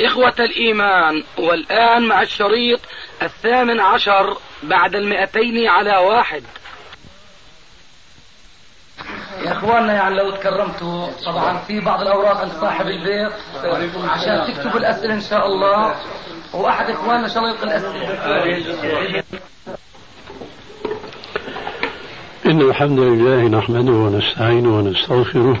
إخوة الإيمان والآن مع الشريط الثامن عشر بعد المئتين على واحد. يا إخواننا يعني لو تكرمتوا طبعا في بعض الأوراق عند صاحب البيت عشان تكتبوا الأسئلة إن شاء الله. وأحد إخواننا إن شاء الله يلقي الأسئلة. إن الحمد لله نحمده ونستعينه ونستغفره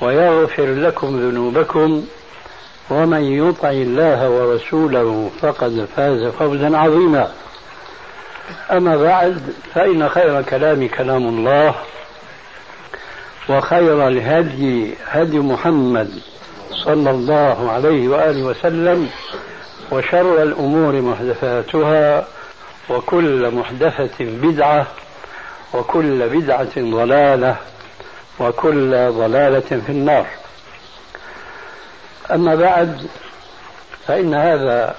ويغفر لكم ذنوبكم ومن يطع الله ورسوله فقد فاز فوزا عظيما. أما بعد فإن خير كلام كلام الله وخير الهدي هدي محمد صلى الله عليه وآله وسلم وشر الأمور محدثاتها وكل محدثة بدعة وكل بدعة ضلالة وكل ضلالة في النار. أما بعد فإن هذا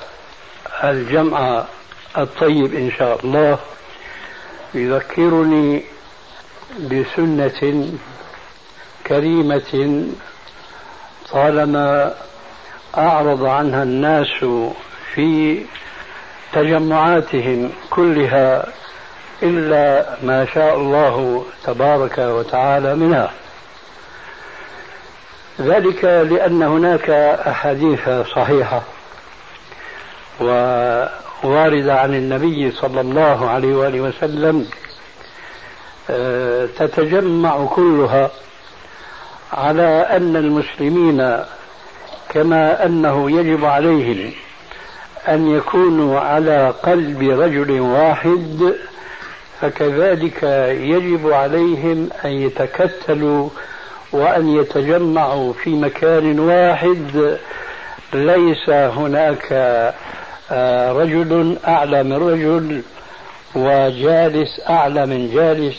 الجمع الطيب إن شاء الله يذكرني بسنة كريمة طالما أعرض عنها الناس في تجمعاتهم كلها إلا ما شاء الله تبارك وتعالى منها. ذلك لأن هناك أحاديث صحيحة وواردة عن النبي صلى الله عليه وآله وسلم آه، تتجمع كلها على أن المسلمين كما أنه يجب عليهم أن يكونوا على قلب رجل واحد فكذلك يجب عليهم أن يتكتلوا وأن يتجمعوا في مكان واحد. ليس هناك آه، رجل أعلى من رجل وجالس أعلى من جالس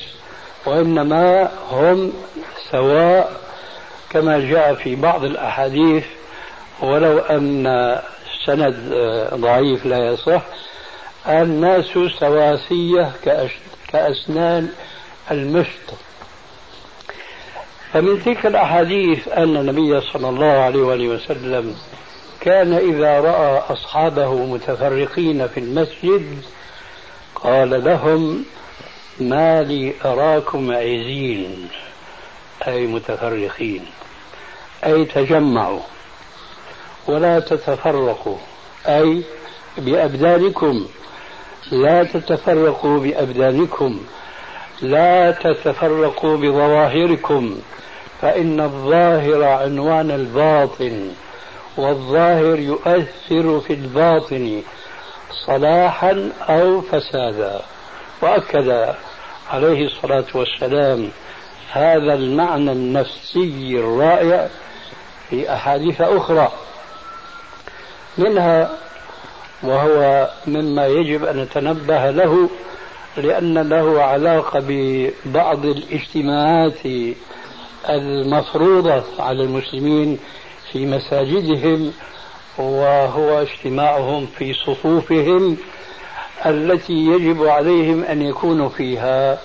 وإنما هم سواء كما جاء في بعض الأحاديث. ولو أن سند آه، ضعيف لا يصح. الناس سواسية كأسنان المشط. فمن تلك الأحاديث أن النبي صلى الله عليه وآله وسلم كان إذا رأى أصحابه متفرقين في المسجد قال لهم ما لي أراكم عزين أي متفرقين. أي تجمعوا. ولا تتفرقوا. أي بأبدانكم. لا تتفرقوا بأبدانكم لا تتفرقوا بظواهركم فإن الظاهر عنوان الباطن والظاهر يؤثر في الباطن صلاحا أو فسادا. وأكد عليه الصلاة والسلام هذا المعنى النفسي الرائع في أحاديث أخرى منها وهو مما يجب أن نتنبه له لأن له علاقة ببعض الاجتماعات المفروضة على المسلمين في مساجدهم وهو اجتماعهم في صفوفهم التي يجب عليهم أن يكونوا فيها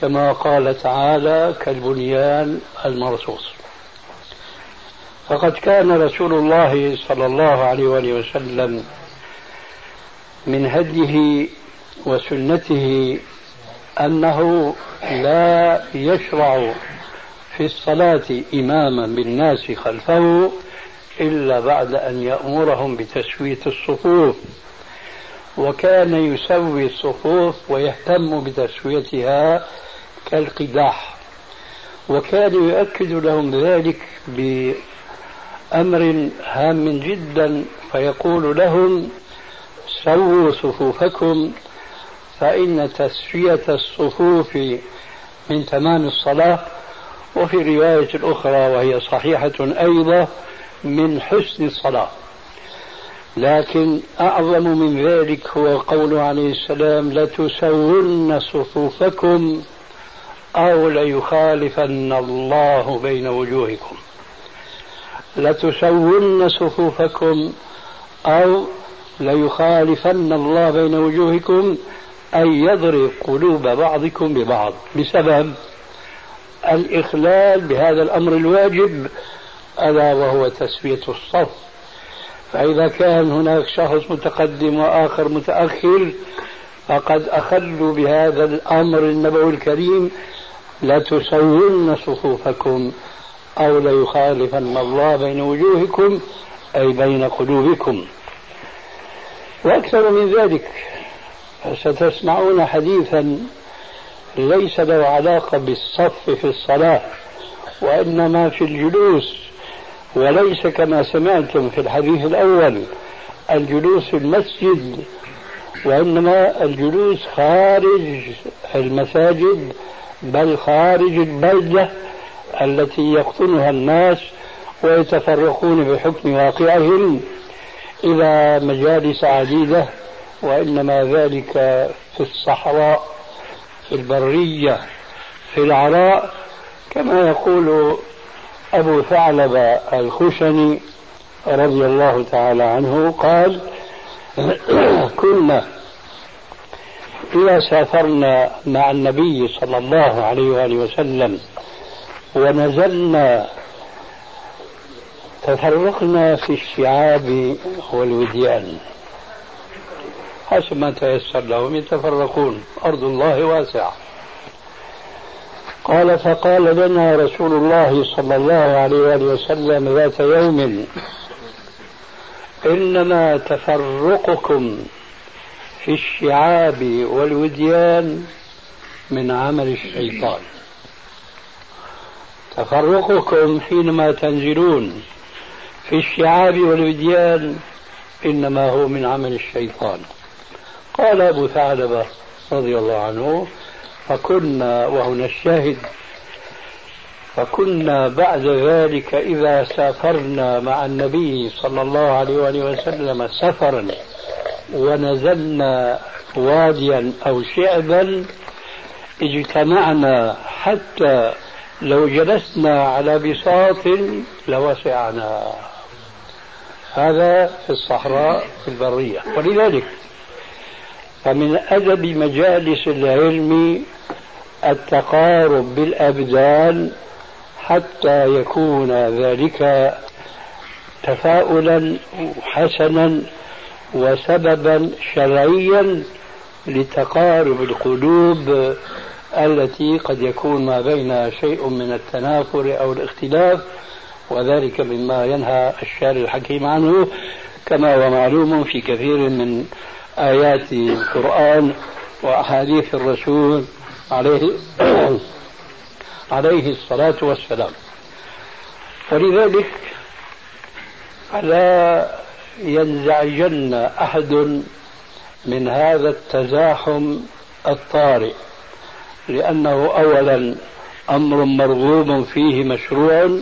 كما قال تعالى كالبنيان المرصوص فقد كان رسول الله صلى الله عليه وسلم من هديه وسنته أنه لا يشرع في الصلاة إماما بالناس خلفه إلا بعد أن يأمرهم بتسوية الصفوف. وكان يسوي الصفوف ويهتم بتسويتها كالقداح. وكان يؤكد لهم ذلك بأمر هام جدا فيقول لهم سووا صفوفكم فإن تسوية الصفوف من تمام الصلاة. وفي رواية أخرى وهي صحيحة أيضا من حسن الصلاة. لكن أعظم من ذلك هو قوله عليه السلام لتسون صفوفكم أو ليخالفن الله بين وجوهكم. لتسون صفوفكم أو ليخالفن الله بين وجوهكم أن يضرب قلوب بعضكم ببعض. بسبب الإخلال بهذا الأمر الواجب ألا وهو تسوية الصف. فإذا كان هناك شخص متقدم وآخر متأخر فقد أخلوا بهذا الأمر النبوي الكريم لتسون صفوفكم أو ليخالفن الله بين وجوهكم أي بين قلوبكم. وأكثر من ذلك ستسمعون حديثا ليس له علاقة بالصف في الصلاة وإنما في الجلوس وليس كما سمعتم في الحديث الأول الجلوس في المسجد وإنما الجلوس خارج المساجد بل خارج البلدة التي يقطنها الناس ويتفرقون بحكم واقعهم. إلى مجالس عديدة وإنما ذلك في الصحراء في البرية في العراء كما يقول أبو ثعلبة الخشني رضي الله تعالى عنه قال كنا إذا سافرنا مع النبي صلى الله عليه وآله وسلم ونزلنا تفرقنا في الشعاب والوديان. حسب ما تيسر لهم يتفرقون. أرض الله واسعة. قال فقال لنا رسول الله صلى الله عليه وآله وسلم ذات يوم إنما تفرقكم في الشعاب والوديان من عمل الشيطان. تفرقكم حينما تنزلون. في الشعاب والوديان إنما هو من عمل الشيطان. قال أبو ثعلبة رضي الله عنه فكنا وهنا الشاهد فكنا بعد ذلك إذا سافرنا مع النبي صلى الله عليه وآله وسلم سفرا ونزلنا واديا أو شعبا اجتمعنا حتى لو جلسنا على بساط لوسعنا هذا في الصحراء في البرية. ولذلك فمن أدب مجالس العلم التقارب بالأبدان حتى يكون ذلك تفاؤلا حسنا وسببا شرعيا لتقارب القلوب التي قد يكون ما بينها شيء من التنافر أو الاختلاف وذلك مما ينهى الشارع الحكيم عنه كما هو معلوم في كثير من آيات القرآن وأحاديث الرسول عليه عليه الصلاة والسلام. ولذلك لا ينزعجن أحد من هذا التزاحم الطارئ لأنه أولا أمر مرغوب فيه مشروع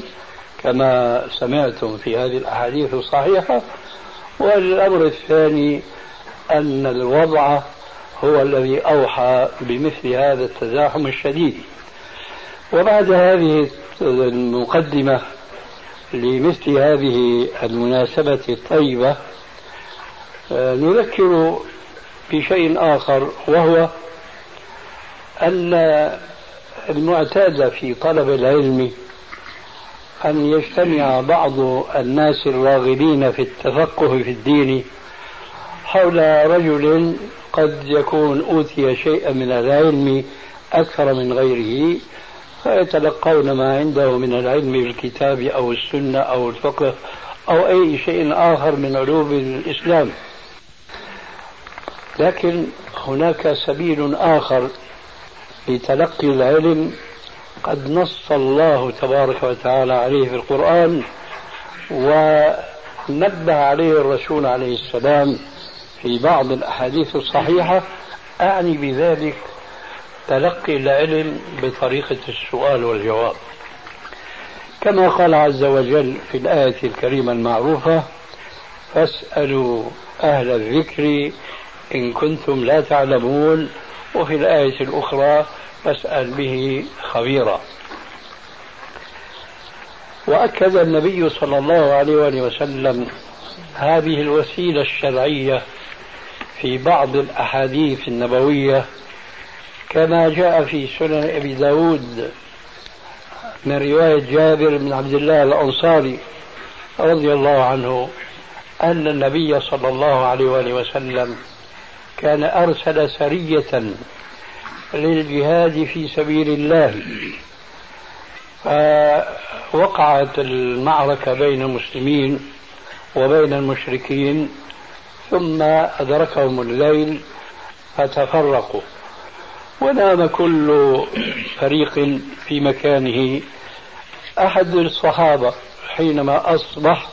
كما سمعتم في هذه الأحاديث الصحيحة والأمر الثاني أن الوضع هو الذي أوحى بمثل هذا التزاحم الشديد. وبعد هذه المقدمة لمثل هذه المناسبة الطيبة نذكر بشيء آخر وهو أن المعتاد في طلب العلم أن يجتمع بعض الناس الراغبين في التفقه في الدين حول رجل قد يكون أوتي شيئا من العلم أكثر من غيره فيتلقون ما عنده من العلم بالكتاب أو السنة أو الفقه أو أي شيء آخر من علوم الإسلام. لكن هناك سبيل آخر لتلقي العلم قد نص الله تبارك وتعالى عليه في القرآن ونبه عليه الرسول عليه السلام في بعض الأحاديث الصحيحة. أعني بذلك تلقي العلم بطريقة السؤال والجواب. كما قال عز وجل في الآية الكريمة المعروفة فاسألوا أهل الذكر إن كنتم لا تعلمون. وفي الآية الأخرى فاسأل به خبيرا. وأكد النبي صلى الله عليه وآله وسلم هذه الوسيلة الشرعية في بعض الأحاديث النبوية كما جاء في سنن أبي داود من رواية جابر بن عبد الله الأنصاري رضي الله عنه أن النبي صلى الله عليه وآله وسلم كان أرسل سرية للجهاد في سبيل الله. فوقعت المعركة بين المسلمين وبين المشركين ثم أدركهم الليل فتفرقوا. ونام كل فريق في مكانه. أحد الصحابة حينما أصبح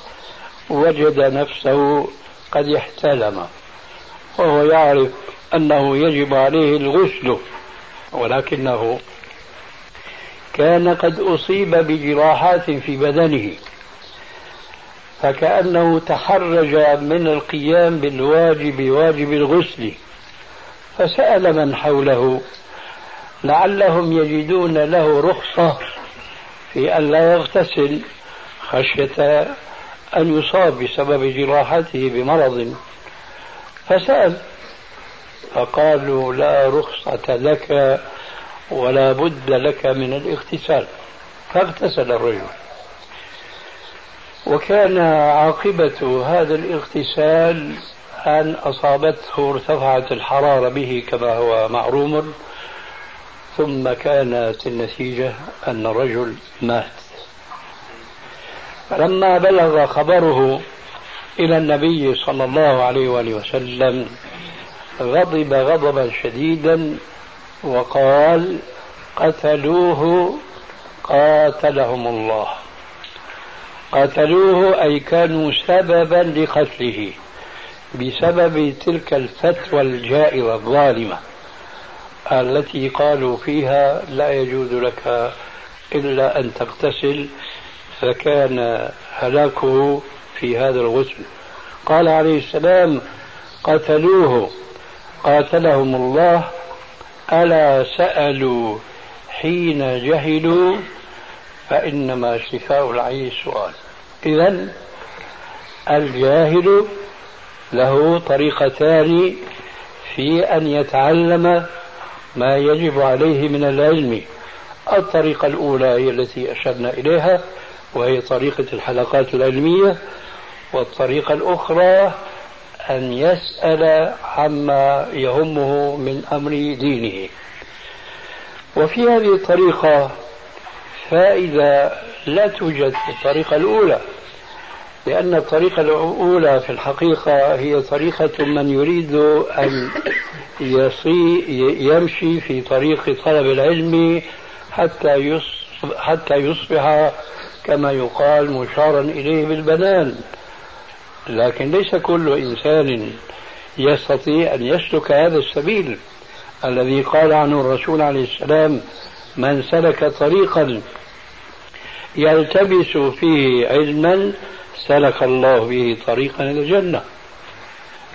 وجد نفسه قد احتلم وهو يعرف أنه يجب عليه الغسل. ولكنه كان قد أصيب بجراحات في بدنه فكأنه تحرج من القيام بالواجب واجب الغسل. فسأل من حوله لعلهم يجدون له رخصة في أن لا يغتسل خشية أن يصاب بسبب جراحته بمرض. فسأل فقالوا لا رخصة لك ولا بد لك من الاغتسال فاغتسل الرجل. وكان عاقبة هذا الاغتسال أن أصابته ارتفعت الحرارة به كما هو معروم ثم كانت النتيجة أن الرجل مات. فلما بلغ خبره إلى النبي صلى الله عليه وآله وسلم غضب غضبا شديدا وقال قتلوه قاتلهم الله. قتلوه أي كانوا سببا لقتله بسبب تلك الفتوى الجائرة الظالمة التي قالوا فيها لا يجوز لك إلا أن تغتسل فكان هلاكه في هذا الغسل قال عليه السلام قتلوه قاتلهم الله ألا سألوا حين جهلوا فإنما شفاء العي السؤال إذا الجاهل له طريقتان في أن يتعلم ما يجب عليه من العلم. الطريقة الأولى هي التي أشرنا إليها وهي طريقة الحلقات العلمية والطريقة الأخرى أن يسأل عما يهمه من أمر دينه. وفي هذه الطريقة فائدة لا توجد في الطريقة الأولى لأن الطريقة الأولى في الحقيقة هي طريقة من يريد أن يصي يمشي في طريق طلب العلم حتى يصبح, حتى يصبح كما يقال مشارا إليه بالبنان. لكن ليس كل إنسان يستطيع أن يسلك هذا السبيل الذي قال عنه الرسول عليه السلام من سلك طريقا يلتبس فيه علما سلك الله به طريقا إلى الجنة.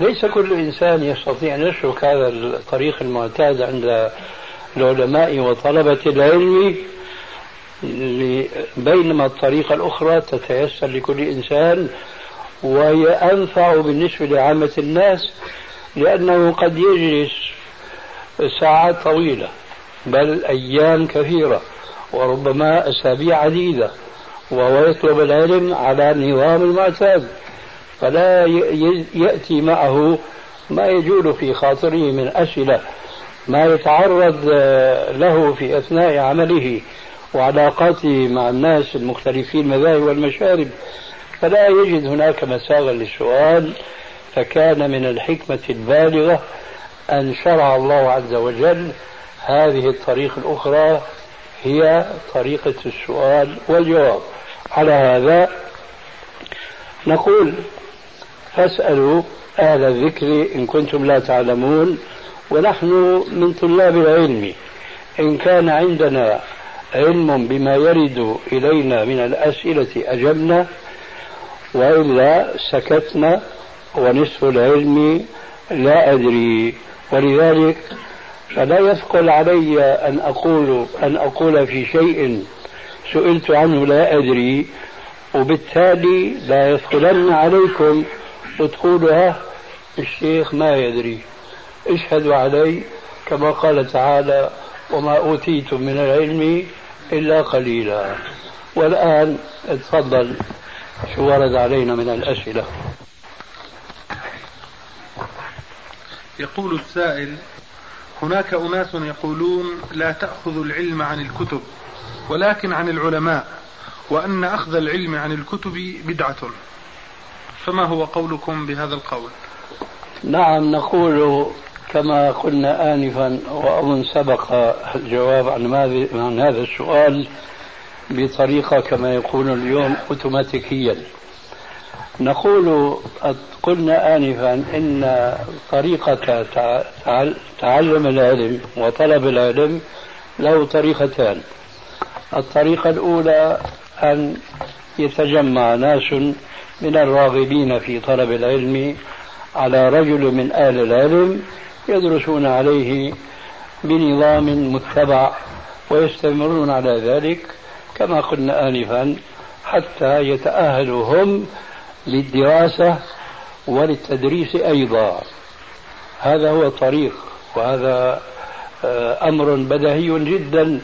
ليس كل إنسان يستطيع أن يسلك هذا الطريق المعتاد عند العلماء وطلبة العلم بينما الطريقة الأخرى تتيسر لكل إنسان وهي أنفع بالنسبة لعامة الناس لأنه قد يجلس ساعات طويلة بل أيام كثيرة وربما أسابيع عديدة وهو يطلب العلم على النظام المعتاد فلا يأتي معه ما يجول في خاطره من أسئلة ما يتعرض له في أثناء عمله وعلاقاته مع الناس المختلفين المذاهب والمشارب. فلا يجد هناك مساغا للسؤال فكان من الحكمة البالغة أن شرع الله عز وجل هذه الطريقة الأخرى هي طريقة السؤال والجواب. على هذا نقول فاسألوا أهل الذكر إن كنتم لا تعلمون ونحن من طلاب العلم. إن كان عندنا علم بما يرد إلينا من الأسئلة أجبنا وإلا سكتنا ونصف العلم لا أدري. ولذلك فلا يثقل علي أن أقول أن أقول في شيء سئلت عنه لا أدري وبالتالي لا يثقلن عليكم وتقولوا ها الشيخ ما يدري. اشهدوا علي كما قال تعالى وما أوتيتم من العلم إلا قليلا. والآن تفضل شو ورد علينا من الأسئلة؟ يقول السائل هناك أناس يقولون لا تأخذ العلم عن الكتب ولكن عن العلماء وأن أخذ العلم عن الكتب بدعة. فما هو قولكم بهذا القول؟ نعم نقول كما قلنا آنفا وأظن سبق الجواب عن, عن هذا السؤال. بطريقة كما يقول اليوم أوتوماتيكيا. نقول قلنا آنفا إن طريقة تعلم العلم وطلب العلم له طريقتان. الطريقة الأولى أن يتجمع ناس من الراغبين في طلب العلم على رجل من أهل العلم يدرسون عليه بنظام متبع ويستمرون على ذلك كما قلنا آنفا حتى يتأهلوا هم للدراسة وللتدريس أيضا. هذا هو الطريق وهذا آه، أمر بديهي جدا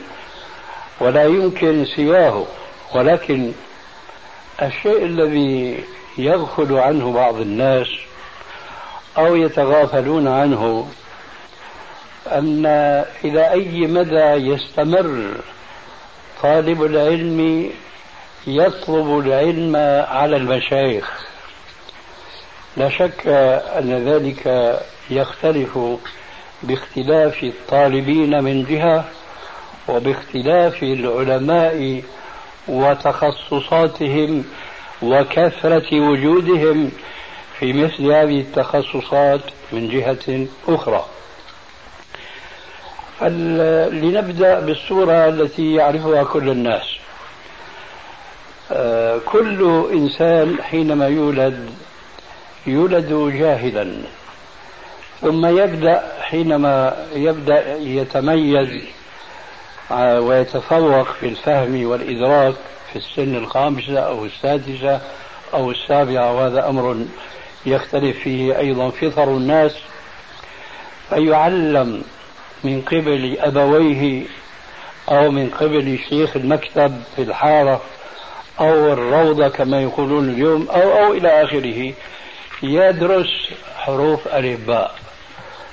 ولا يمكن سواه. ولكن الشيء الذي يغفل عنه بعض الناس أو يتغافلون عنه أن إلى أي مدى يستمر طالب العلم يطلب العلم على المشايخ. لا شك أن ذلك يختلف باختلاف الطالبين من جهة وباختلاف العلماء وتخصصاتهم وكثرة وجودهم في مثل هذه التخصصات من جهة أخرى. لنبدأ بالصورة التي يعرفها كل الناس. آه، كل إنسان حينما يولد يولد جاهلا. ثم يبدأ حينما يبدأ يتميز آه، ويتفوق في الفهم والإدراك في السن الخامسة أو السادسة أو السابعة وهذا أمر يختلف فيه أيضا فطر الناس. فيعلم من قبل أبويه أو من قبل شيخ المكتب في الحارة أو الروضة كما يقولون اليوم أو أو إلى آخره يدرس حروف ألف باء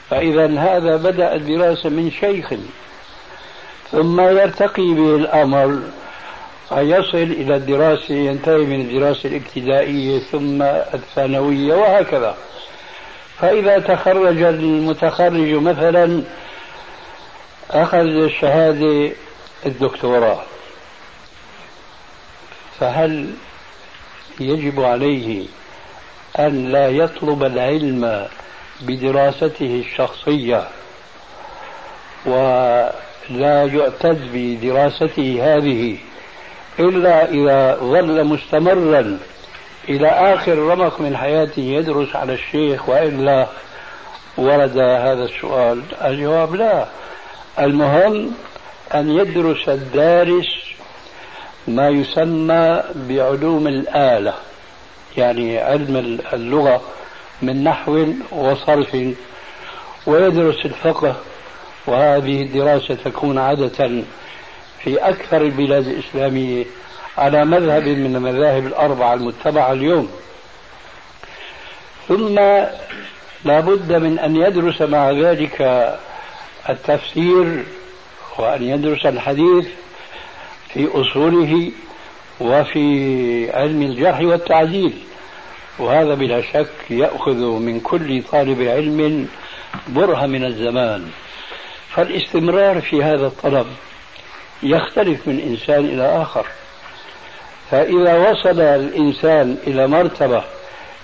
فإذا هذا بدأ الدراسة من شيخ. ثم يرتقي به الأمر فيصل إلى الدراسة ينتهي من الدراسة الابتدائية ثم الثانوية وهكذا. فإذا تخرج المتخرج مثلا أخذ شهادة الدكتوراه. فهل يجب عليه أن لا يطلب العلم بدراسته الشخصية ولا يعتد بدراسته هذه إلا إذا ظل مستمرا إلى آخر رمق من حياته يدرس على الشيخ وإلا ورد هذا السؤال؟ الجواب لا. المهم أن يدرس الدارس ما يسمى بعلوم الآلة يعني علم اللغة من نحو وصرف ويدرس الفقه وهذه الدراسة تكون عادة في أكثر البلاد الإسلامية على مذهب من المذاهب الأربعة المتبعة اليوم. ثم لا بد من أن يدرس مع ذلك التفسير وأن يدرس الحديث في أصوله وفي علم الجرح والتعديل. وهذا بلا شك يأخذ من كل طالب علم برهة من الزمان. فالاستمرار في هذا الطلب يختلف من إنسان إلى آخر. فإذا وصل الإنسان إلى مرتبة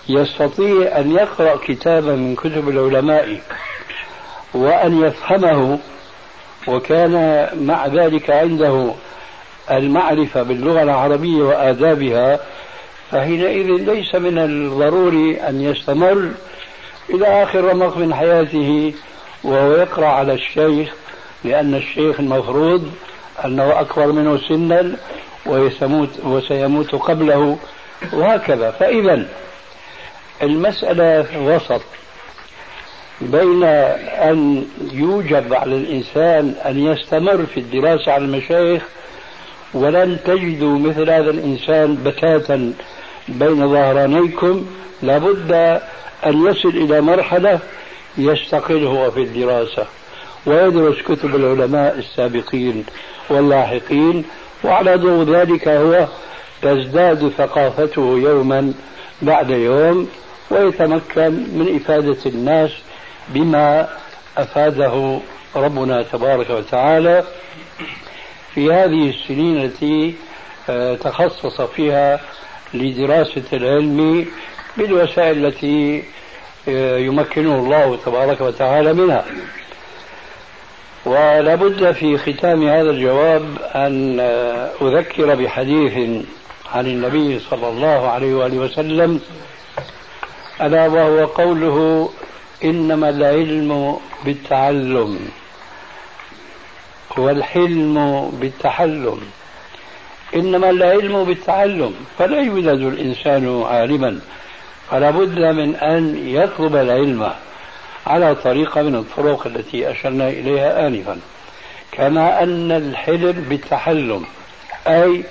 يستطيع أن يقرأ كتابا من كتب العلماء وأن يفهمه وكان مع ذلك عنده المعرفة باللغة العربية وآدابها فحينئذ ليس من الضروري أن يستمر إلى آخر رمق من حياته وهو يقرأ على الشيخ لأن الشيخ المفروض أنه أكبر منه سنا ويسموت وسيموت قبله وهكذا. فإذا المسألة وسط بين أن يوجب على الإنسان أن يستمر في الدراسة على المشايخ ولن تجدوا مثل هذا الإنسان بتاتا بين ظهرانيكم لابد أن يصل إلى مرحلة يستقل هو في الدراسة. ويدرس كتب العلماء السابقين واللاحقين وعلى ضوء ذلك هو تزداد ثقافته يوما بعد يوم ويتمكن من إفادة الناس بما أفاده ربنا تبارك وتعالى في هذه السنين التي آه، تخصص فيها لدراسة العلم بالوسائل التي آه، يمكنه الله تبارك وتعالى منها. ولا بد في ختام هذا الجواب أن آه، أذكر بحديث عن النبي صلى الله عليه وآله وسلم ألا وهو قوله إنما العلم بالتعلم والحلم بالتحلم. إنما العلم بالتعلم فلا يولد الإنسان عالما فلا بد من أن يطلب العلم على طريقة من الطرق التي أشرنا إليها آنفا. كما أن الحلم بالتحلم أي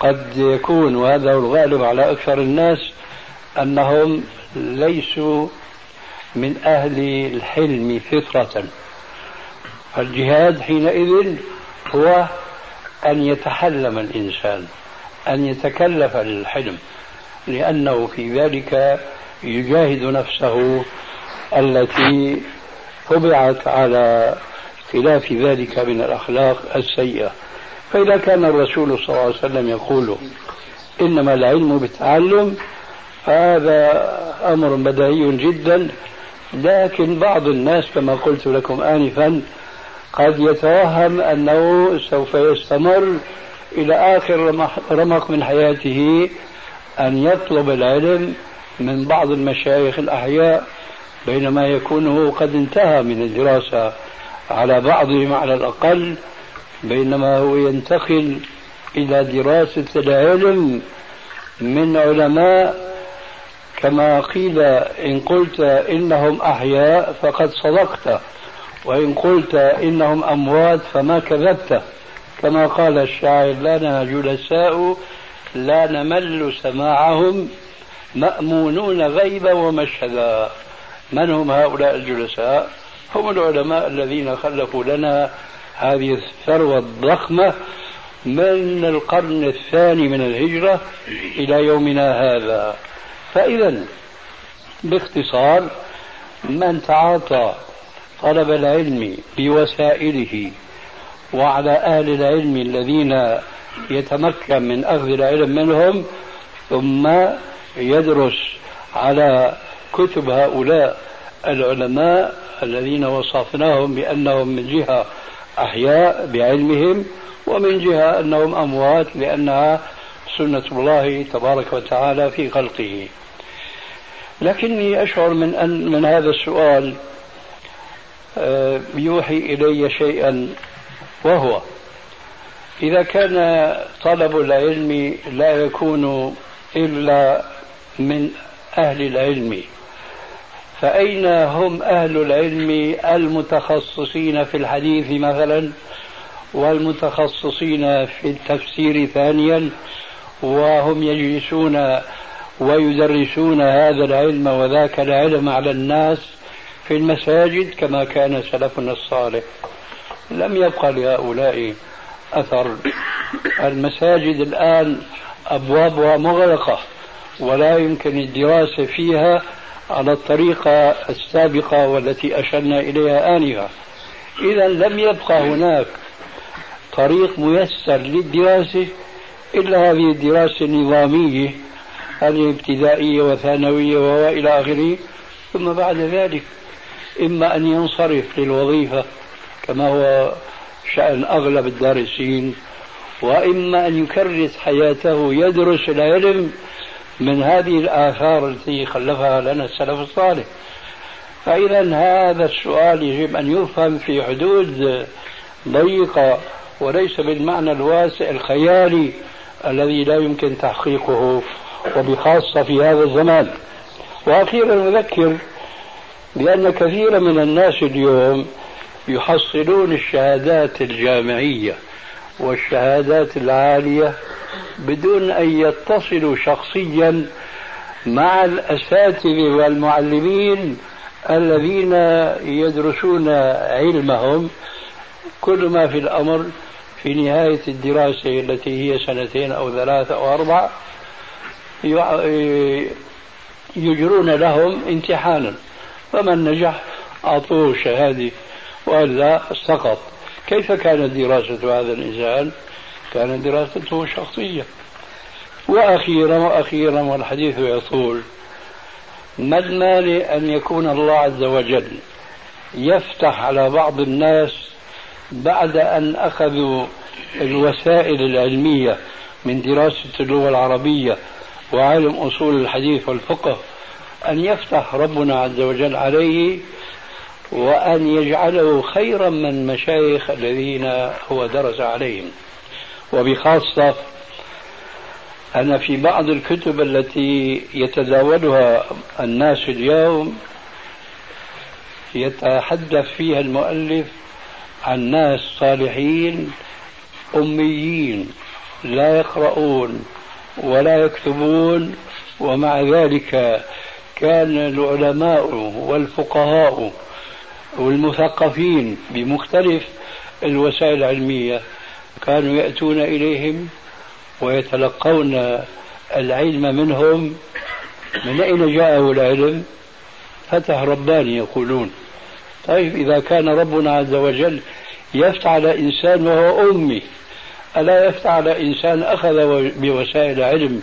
قد يكون وهذا الغالب على أكثر الناس أنهم ليسوا من أهل الحلم فطرة. الجهاد حينئذ هو أن يتحلم الإنسان أن يتكلف للحلم لأنه في ذلك يجاهد نفسه التي طبعت على خلاف ذلك من الأخلاق السيئة. فإذا كان الرسول صلى الله عليه وسلم يقول إنما العلم بالتعلم هذا أمر بديهي جدا لكن بعض الناس كما قلت لكم آنفا قد يتوهم أنه سوف يستمر إلى آخر رمق من حياته أن يطلب العلم من بعض المشايخ الأحياء بينما يكون قد انتهى من الدراسة على بعضهم على الأقل بينما هو ينتقل إلى دراسة العلم من علماء كما قيل إن قلت إنهم أحياء فقد صدقت وإن قلت إنهم أموات فما كذبت. كما قال الشاعر لنا جلساء لا نمل سماعهم مأمونون غيبا ومشهدا. من هم هؤلاء الجلساء؟ هم العلماء الذين خلفوا لنا هذه الثروة الضخمة من القرن الثاني من الهجرة إلى يومنا هذا. فإذا باختصار من تعاطى طلب العلم بوسائله وعلى أهل العلم الذين يتمكن من أخذ العلم منهم ثم يدرس على كتب هؤلاء العلماء الذين وصفناهم بأنهم من جهة أحياء بعلمهم ومن جهة أنهم أموات لأنها سنة الله تبارك وتعالى في خلقه. لكني أشعر من أن من هذا السؤال آه، يوحي إلي شيئا وهو إذا كان طلب العلم لا يكون إلا من أهل العلم فأين هم أهل العلم المتخصصين في الحديث مثلا والمتخصصين في التفسير ثانيا وهم يجلسون ويدرسون هذا العلم وذاك العلم على الناس في المساجد كما كان سلفنا الصالح. لم يبقى لهؤلاء أثر. المساجد الآن أبوابها مغلقة ولا يمكن الدراسة فيها على الطريقة السابقة والتي أشرنا إليها آنفا. إذا لم يبقى هناك طريق ميسر للدراسة إلا هذه الدراسة النظامية هذه ابتدائية وثانوية وإلى آخره. ثم بعد ذلك إما أن ينصرف للوظيفة كما هو شأن أغلب الدارسين وإما أن يكرس حياته يدرس العلم من هذه الآثار التي خلفها لنا السلف الصالح. فإذا هذا السؤال يجب أن يفهم في حدود ضيقة وليس بالمعنى الواسع الخيالي الذي لا يمكن تحقيقه وبخاصة في هذا الزمان. وأخيرا أذكر بأن كثيرا من الناس اليوم يحصلون الشهادات الجامعية والشهادات العالية بدون أن يتصلوا شخصيا مع الأساتذة والمعلمين الذين يدرسون علمهم. كل ما في الأمر في نهاية الدراسة التي هي سنتين أو ثلاثة أو أربع يجرون لهم امتحانا. فمن نجح أعطوه شهادة وإلا سقط. كيف كانت دراسة هذا الإنسان؟ كانت دراسته شخصية. وأخيرا وأخيرا والحديث يطول ما المانع أن يكون الله عز وجل يفتح على بعض الناس بعد أن أخذوا الوسائل العلمية من دراسة اللغة العربية وعلم أصول الحديث والفقه أن يفتح ربنا عز وجل عليه وأن يجعله خيرا من المشايخ الذين هو درس عليهم. وبخاصة أن في بعض الكتب التي يتداولها الناس اليوم يتحدث فيها المؤلف عن ناس صالحين أميين لا يقرؤون ولا يكتبون ومع ذلك كان العلماء والفقهاء والمثقفين بمختلف الوسائل العلمية كانوا يأتون إليهم ويتلقون العلم منهم من أين جاءه العلم؟ فتح رباني يقولون. طيب إذا كان ربنا عز وجل يفتح على إنسان وهو أمي ألا يفتح على إنسان أخذ بوسائل علم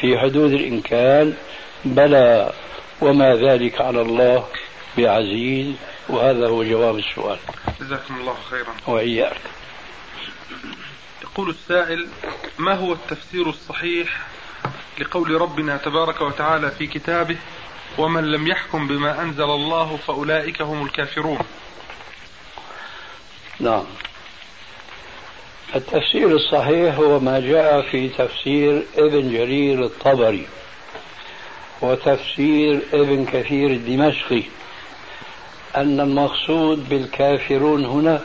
في حدود الإمكان؟ بلى وما ذلك على الله بعزيز؟ وهذا هو جواب السؤال. جزاكم الله خيرا. وإياك. يقول السائل ما هو التفسير الصحيح لقول ربنا تبارك وتعالى في كتابه ومن لم يحكم بما أنزل الله فأولئك هم الكافرون. نعم. التفسير الصحيح هو ما جاء في تفسير ابن جرير الطبري وتفسير ابن كثير الدمشقي أن المقصود بالكافرون هنا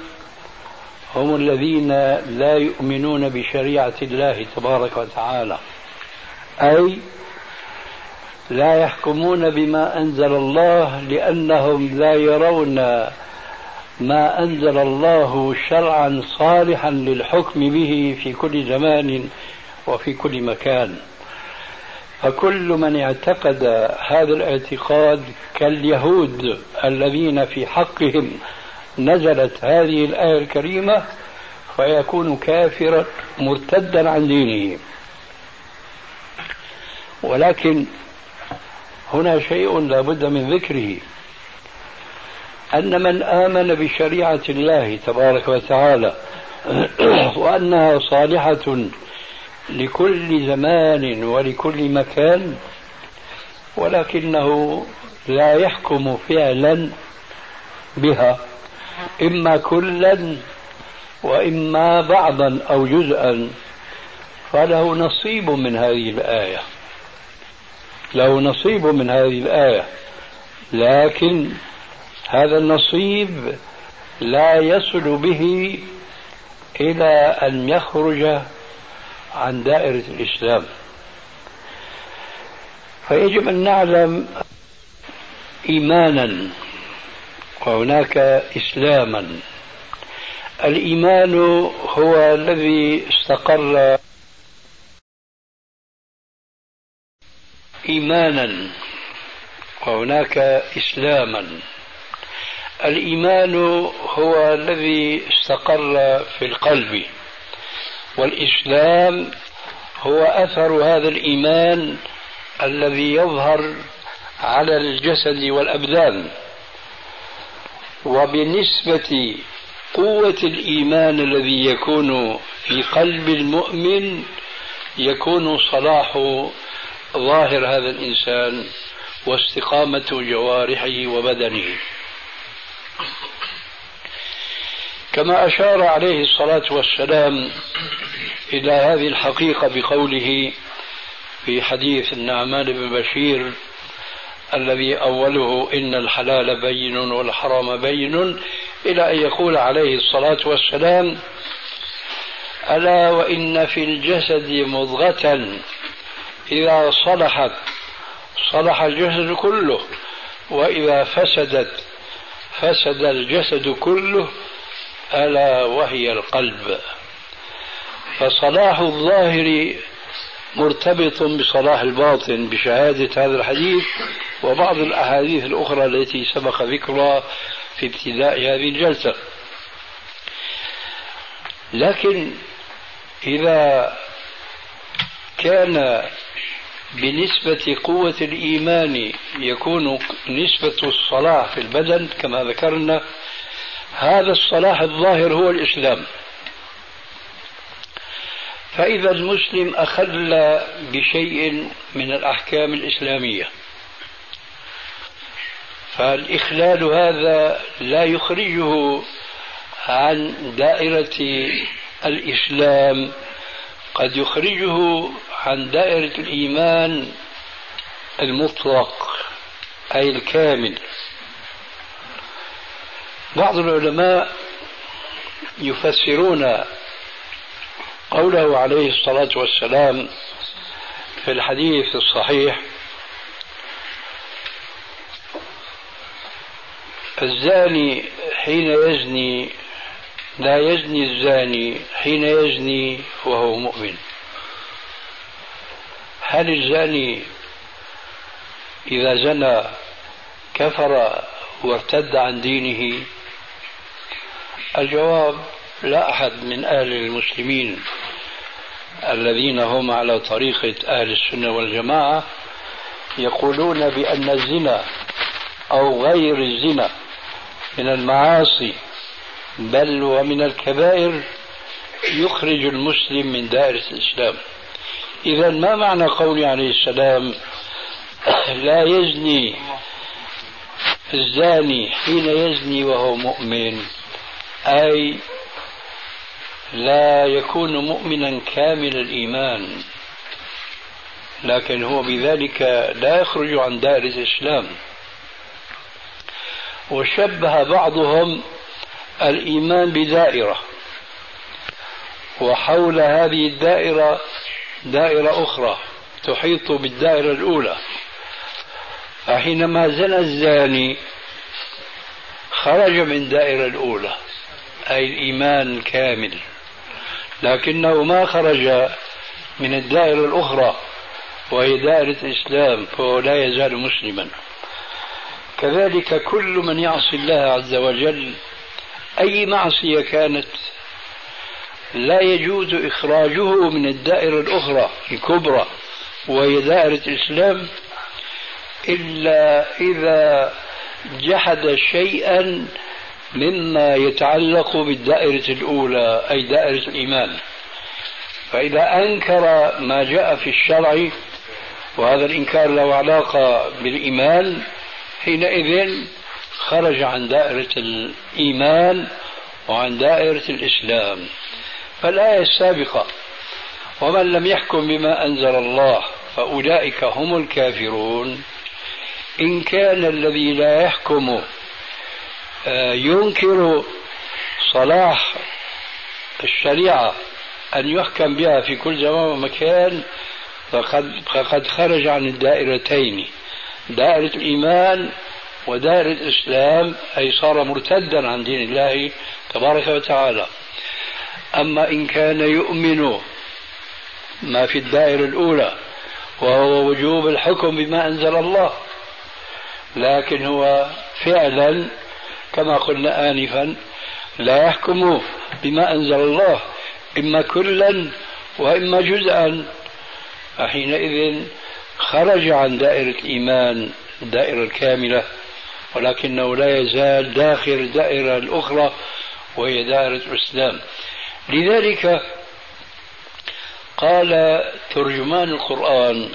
هم الذين لا يؤمنون بشريعة الله تبارك وتعالى أي لا يحكمون بما أنزل الله لأنهم لا يرون ما أنزل الله شرعا صالحا للحكم به في كل زمان وفي كل مكان. فكل من اعتقد هذا الاعتقاد كاليهود الذين في حقهم نزلت هذه الآية الكريمة فيكون كافرا مرتدا عن دينه. ولكن هنا شيء لا بد من ذكره. أن من آمن بشريعة الله تبارك وتعالى وأنها صالحة لكل زمان ولكل مكان ولكنه لا يحكم فعلا بها إما كلا وإما بعضا أو جزءا. فله نصيب من هذه الآية. له نصيب من هذه الآية. لكن هذا النصيب لا يصل به إلى أن يخرج عن دائرة الإسلام. فيجب أن نعلم إيمانا وهناك إسلاما. الإيمان هو الذي استقر إيمانا وهناك إسلاما. الإيمان هو الذي استقر في القلب والإسلام هو أثر هذا الإيمان الذي يظهر على الجسد والأبدان. وبنسبة قوة الإيمان الذي يكون في قلب المؤمن يكون صلاح ظاهر هذا الإنسان واستقامة جوارحه وبدنه. كما أشار عليه الصلاة والسلام إلى هذه الحقيقة بقوله في حديث النعمان بن بشير الذي أوله إن الحلال بين والحرام بين إلى أن يقول عليه الصلاة والسلام ألا وإن في الجسد مضغة إذا صلحت صلح الجسد كله وإذا فسدت فسد الجسد كله ألا وهي القلب. فصلاح الظاهر مرتبط بصلاح الباطن بشهادة هذا الحديث وبعض الأحاديث الأخرى التي سبق ذكرها في ابتداء هذه الجلسة. لكن إذا كان بنسبة قوة الإيمان يكون نسبة الصلاح في البدن كما ذكرنا هذا الصلاح الظاهر هو الإسلام. فإذا المسلم أخل بشيء من الأحكام الإسلامية فالإخلال هذا لا يخرجه عن دائرة الإسلام. قد يخرجه عن دائرة الإيمان المطلق أي الكامل. بعض العلماء يفسرون قوله عليه الصلاة والسلام في الحديث الصحيح الزاني حين يزني لا يزني الزاني حين يزني وهو مؤمن. هل الزاني إذا زنى كفر وارتد عن دينه؟ الجواب لا أحد من أهل المسلمين الذين هم على طريقة أهل السنة والجماعة يقولون بأن الزنا أو غير الزنا من المعاصي بل ومن الكبائر يخرج المسلم من دائرة الإسلام. إذا ما معنى قول عليه السلام؟ لا يزني الزاني حين يزني وهو مؤمن. أي لا يكون مؤمنا كامل الإيمان. لكن هو بذلك لا يخرج عن دائرة الإسلام. وشبه بعضهم الإيمان بدائرة. وحول هذه الدائرة دائرة أخرى تحيط بالدائرة الأولى. فحينما زنى الزاني خرج من الدائرة الأولى أي الإيمان الكامل. لكنه ما خرج من الدائرة الأخرى وهي دائرة الإسلام فهو لا يزال مسلما. كذلك كل من يعصي الله عز وجل أي معصية كانت لا يجوز إخراجه من الدائرة الأخرى الكبرى وهي دائرة الإسلام إلا إذا جحد شيئا مما يتعلق بالدائرة الأولى أي دائرة الإيمان. فإذا أنكر ما جاء في الشرع وهذا الإنكار له علاقة بالإيمان حينئذ خرج عن دائرة الإيمان وعن دائرة الإسلام. فالآية السابقة ومن لم يحكم بما أنزل الله فأولئك هم الكافرون. إن كان الذي لا يحكم آه، ينكر صلاح الشريعة أن يحكم بها في كل زمان ومكان فقد, فقد خرج عن الدائرتين. دائرة الإيمان ودائرة الإسلام أي صار مرتدا عن دين الله تبارك وتعالى. أما إن كان يؤمن ما في الدائرة الأولى وهو وجوب الحكم بما أنزل الله لكن هو فعلا كما قلنا آنفا لا يحكم بما أنزل الله إما كلا وإما جزءا. فحينئذ خرج عن دائرة الإيمان الدائرة الكاملة. ولكنه لا يزال داخل الدائرة الأخرى وهي دائرة الإسلام. لذلك قال ترجمان القرآن